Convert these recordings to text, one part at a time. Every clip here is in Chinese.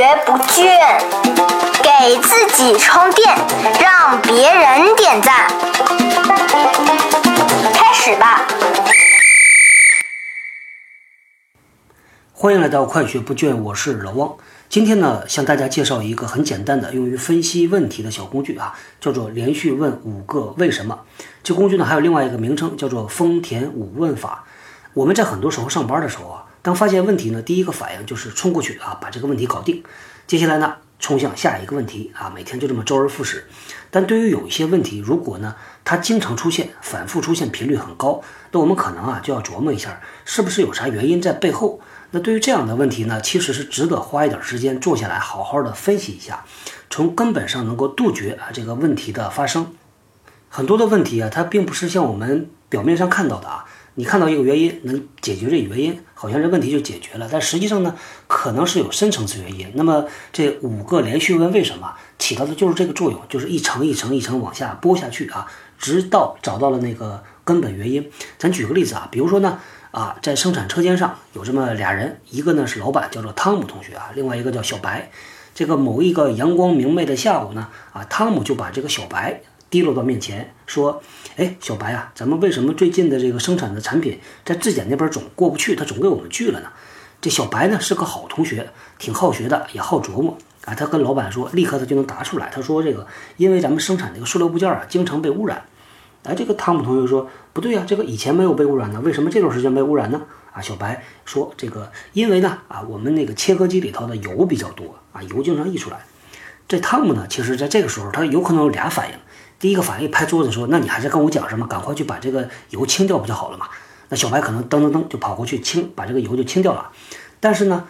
学不倦，给自己充电，让别人点赞。开始吧！欢迎来到快学不倦，我是老汪。今天呢，向大家介绍一个很简单的用于分析问题的小工具啊，叫做连续问五个为什么。这工具呢还有另外一个名称，叫做丰田五问法。我们在很多时候上班的时候啊，当发现问题呢，第一个反应就是冲过去啊，把这个问题搞定。接下来呢，冲向下一个问题啊，每天就这么周而复始。但对于有一些问题，如果呢它经常出现、反复出现频率很高，那我们可能啊就要琢磨一下，是不是有啥原因在背后。那对于这样的问题呢，其实是值得花一点时间坐下来好好的分析一下，从根本上能够杜绝啊这个问题的发生。很多的问题啊，它并不是像我们表面上看到的啊，你看到一个原因能解决这原因，好像这问题就解决了。但实际上呢，可能是有深层次原因。那么这五个连续问为什么起到的就是这个作用，就是一层一层一层往下剥下去啊，直到找到了那个根本原因。咱举个例子啊，比如说呢。啊，在生产车间上有这么俩人，一个呢是老板，叫做汤姆同学啊，另外一个叫小白。这个某一个阳光明媚的下午呢，啊，汤姆就把这个小白滴落到面前，说：“哎，小白啊，咱们为什么最近的这个生产的产品在质检那边总过不去，他总给我们拒了呢？”这小白呢是个好同学，挺好学的，也好琢磨啊。他跟老板说，立刻他就能答出来。他说：“这个因为咱们生产这个塑料部件啊，经常被污染。”哎，这个汤姆同学说不对呀，这个以前没有被污染呢，为什么这段时间被污染呢？啊，小白说这个因为呢啊，我们那个切割机里头的油比较多啊，油经常溢出来。这汤姆呢，其实在这个时候他有可能有俩反应，第一个反应拍桌子说，那你还在跟我讲什么？赶快去把这个油清掉不就好了嘛？那小白可能噔噔噔就跑过去清，把这个油就清掉了。但是呢。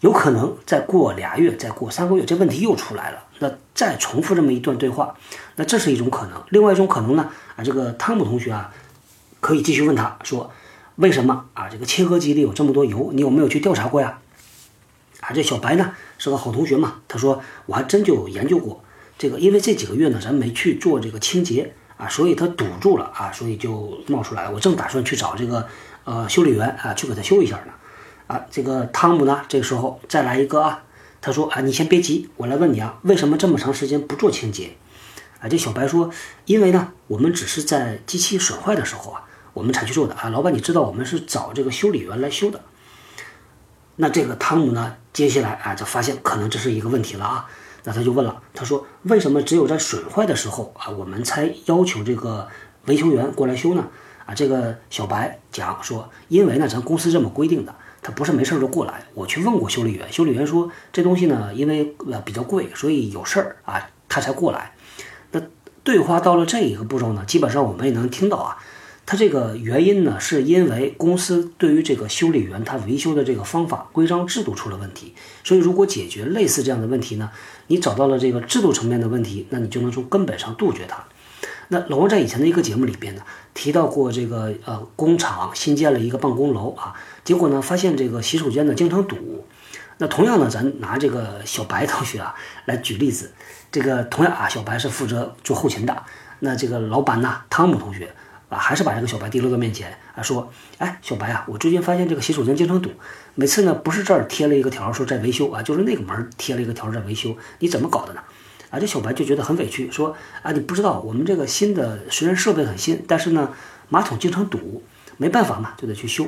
有可能再过俩月，再过三个月，这问题又出来了。那再重复这么一段对话，那这是一种可能。另外一种可能呢？啊，这个汤姆同学啊，可以继续问他说：“为什么啊？这个切割机里有这么多油，你有没有去调查过呀？”啊，这小白呢是个好同学嘛，他说：“我还真就研究过这个，因为这几个月呢，咱没去做这个清洁啊，所以它堵住了啊，所以就冒出来了。我正打算去找这个呃修理员啊，去给他修一下呢。”啊，这个汤姆呢，这个时候再来一个啊，他说啊，你先别急，我来问你啊，为什么这么长时间不做清洁？啊，这小白说，因为呢，我们只是在机器损坏的时候啊，我们才去做的啊。老板，你知道我们是找这个修理员来修的。那这个汤姆呢，接下来啊，就发现可能这是一个问题了啊，那他就问了，他说，为什么只有在损坏的时候啊，我们才要求这个维修员过来修呢？啊，这个小白讲说，因为呢，咱公司这么规定的。他不是没事儿就过来，我去问过修理员，修理员说这东西呢，因为呃比较贵，所以有事儿啊，他才过来。那对话到了这一个步骤呢，基本上我们也能听到啊，他这个原因呢，是因为公司对于这个修理员他维修的这个方法规章制度出了问题。所以如果解决类似这样的问题呢，你找到了这个制度层面的问题，那你就能从根本上杜绝它。那老王在以前的一个节目里边呢，提到过这个呃工厂新建了一个办公楼啊。结果呢，发现这个洗手间呢经常堵。那同样呢，咱拿这个小白同学啊来举例子。这个同样啊，小白是负责做后勤的。那这个老板呢，汤姆同学啊，还是把这个小白提溜到面前啊，说：“哎，小白啊，我最近发现这个洗手间经常堵。每次呢，不是这儿贴了一个条说在维修啊，就是那个门贴了一个条在维修。你怎么搞的呢？”啊，这小白就觉得很委屈，说：“啊，你不知道我们这个新的虽然设备很新，但是呢，马桶经常堵，没办法嘛，就得去修。”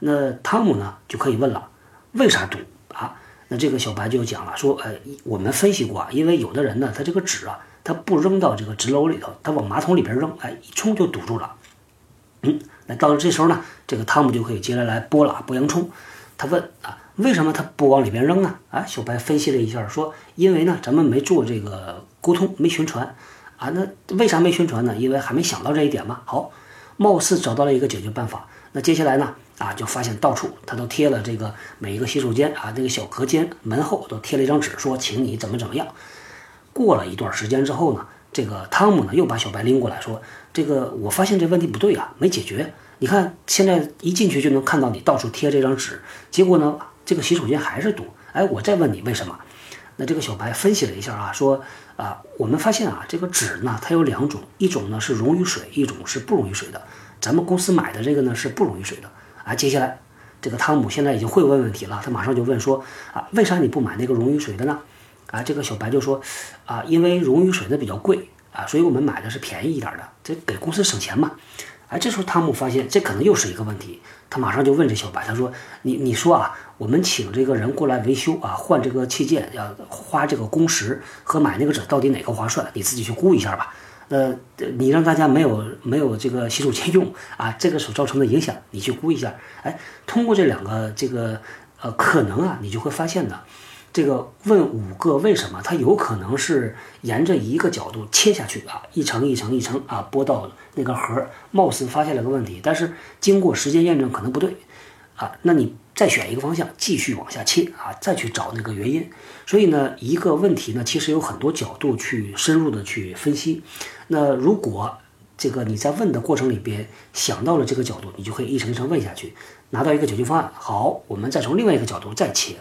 那汤姆呢就可以问了，为啥堵啊？那这个小白就讲了，说，呃，我们分析过啊，因为有的人呢，他这个纸啊，他不扔到这个纸篓里头，他往马桶里边扔，哎，一冲就堵住了。嗯，那到了这时候呢，这个汤姆就可以接着来剥了剥洋葱。他问啊，为什么他不往里边扔呢？啊，小白分析了一下，说，因为呢，咱们没做这个沟通，没宣传啊。那为啥没宣传呢？因为还没想到这一点嘛。好，貌似找到了一个解决办法。那接下来呢？啊，就发现到处他都贴了这个每一个洗手间啊，那个小隔间门后都贴了一张纸，说请你怎么怎么样。过了一段时间之后呢，这个汤姆呢又把小白拎过来说，这个我发现这问题不对啊，没解决。你看现在一进去就能看到你到处贴这张纸，结果呢这个洗手间还是堵。哎，我再问你为什么？那这个小白分析了一下啊，说啊，我们发现啊这个纸呢它有两种，一种呢是溶于水，一种是不溶于水的。咱们公司买的这个呢是不溶于水的。啊，接下来这个汤姆现在已经会问问题了，他马上就问说啊，为啥你不买那个溶于水的呢？啊，这个小白就说啊，因为溶于水的比较贵啊，所以我们买的是便宜一点的，这给公司省钱嘛。哎，这时候汤姆发现这可能又是一个问题，他马上就问这小白，他说：“你你说啊，我们请这个人过来维修啊，换这个器件要花这个工时和买那个纸到底哪个划算？你自己去估一下吧。呃，你让大家没有没有这个洗手间用啊，这个所造成的影响，你去估一下。哎，通过这两个这个呃可能啊，你就会发现呢。”这个问五个为什么，它有可能是沿着一个角度切下去啊，一层一层一层啊，拨到那个核，貌似发现了个问题，但是经过时间验证可能不对啊，那你再选一个方向继续往下切啊，再去找那个原因。所以呢，一个问题呢，其实有很多角度去深入的去分析。那如果这个你在问的过程里边想到了这个角度，你就可以一层一层问下去，拿到一个解决方案。好，我们再从另外一个角度再切。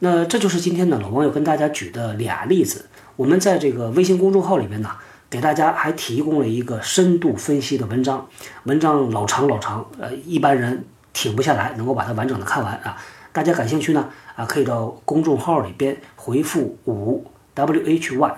那这就是今天呢，老王要跟大家举的俩例子。我们在这个微信公众号里边呢，给大家还提供了一个深度分析的文章，文章老长老长，呃，一般人挺不下来，能够把它完整的看完啊。大家感兴趣呢，啊，可以到公众号里边回复五 W H Y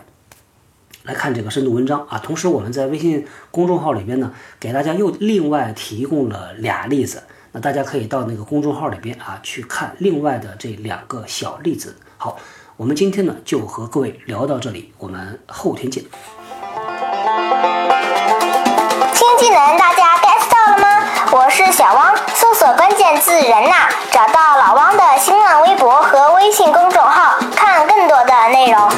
来看这个深度文章啊。同时，我们在微信公众号里边呢，给大家又另外提供了俩例子。大家可以到那个公众号里边啊去看另外的这两个小例子。好，我们今天呢就和各位聊到这里，我们后天见。新技能大家 get 到了吗？我是小汪，搜索关键字“人呐”，找到老汪的新浪微博和微信公众号，看更多的内容。